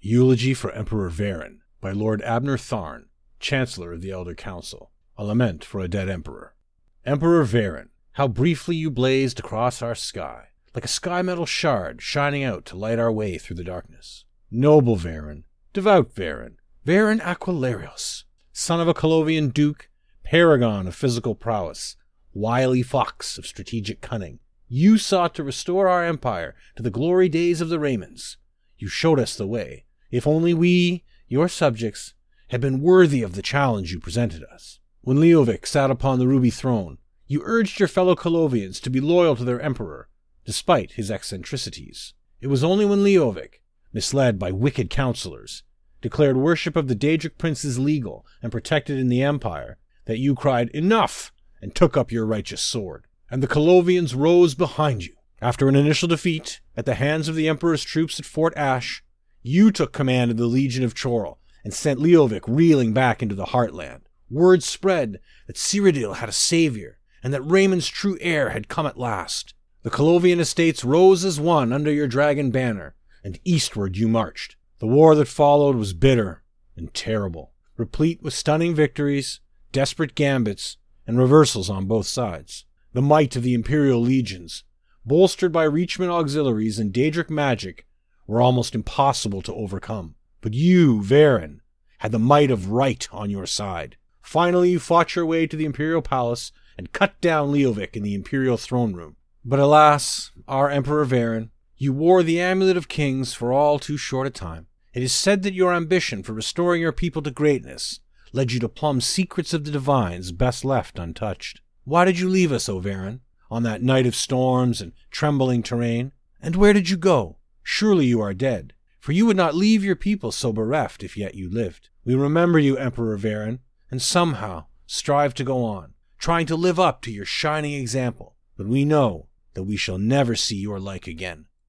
Eulogy for Emperor Varen by Lord Abnur Tharn, Chancellor of the Elder Council. A lament for a dead emperor. Emperor Varen, how briefly you blazed across our sky, like a sky metal shard shining out to light our way through the darkness. Noble Varen, devout Varen, Varen Aquilarios, son of a Colovian duke, paragon of physical prowess, wily fox of strategic cunning. You sought to restore our empire to the glory days of the Remans. You showed us the way, if only we, your subjects, had been worthy of the challenge you presented us. When Leovic sat upon the ruby throne, you urged your fellow Colovians to be loyal to their emperor, despite his eccentricities. It was only when Leovic, misled by wicked counselors, declared worship of the Daedric princes legal and protected in the empire, that you cried, Enough! and took up your righteous sword. And the Colovians rose behind you. After an initial defeat at the hands of the Emperor's troops at Fort Ash, you took command of the Legion of Chorrol and sent Leovic reeling back into the Heartland. Word spread that Cyrodiil had a savior and that Reman's true heir had come at last. The Colovian estates rose as one under your dragon banner, and eastward you marched. The war that followed was bitter and terrible, replete with stunning victories, desperate gambits, and reversals on both sides. The might of the Imperial legions, bolstered by Reachman auxiliaries and Daedric magic, were almost impossible to overcome. But you, Varen, had the might of right on your side. Finally, you fought your way to the Imperial Palace and cut down Leovic in the Imperial throne room. But alas, our Emperor Varen, you wore the Amulet of Kings for all too short a time. It is said that your ambition for restoring your people to greatness led you to plumb secrets of the divines best left untouched. Why did you leave us, O Varen, on that night of storms and trembling terrain? And where did you go? Surely you are dead, for you would not leave your people so bereft if yet you lived. We remember you, Emperor Varen, and somehow strive to go on, trying to live up to your shining example, but we know that we shall never see your like again.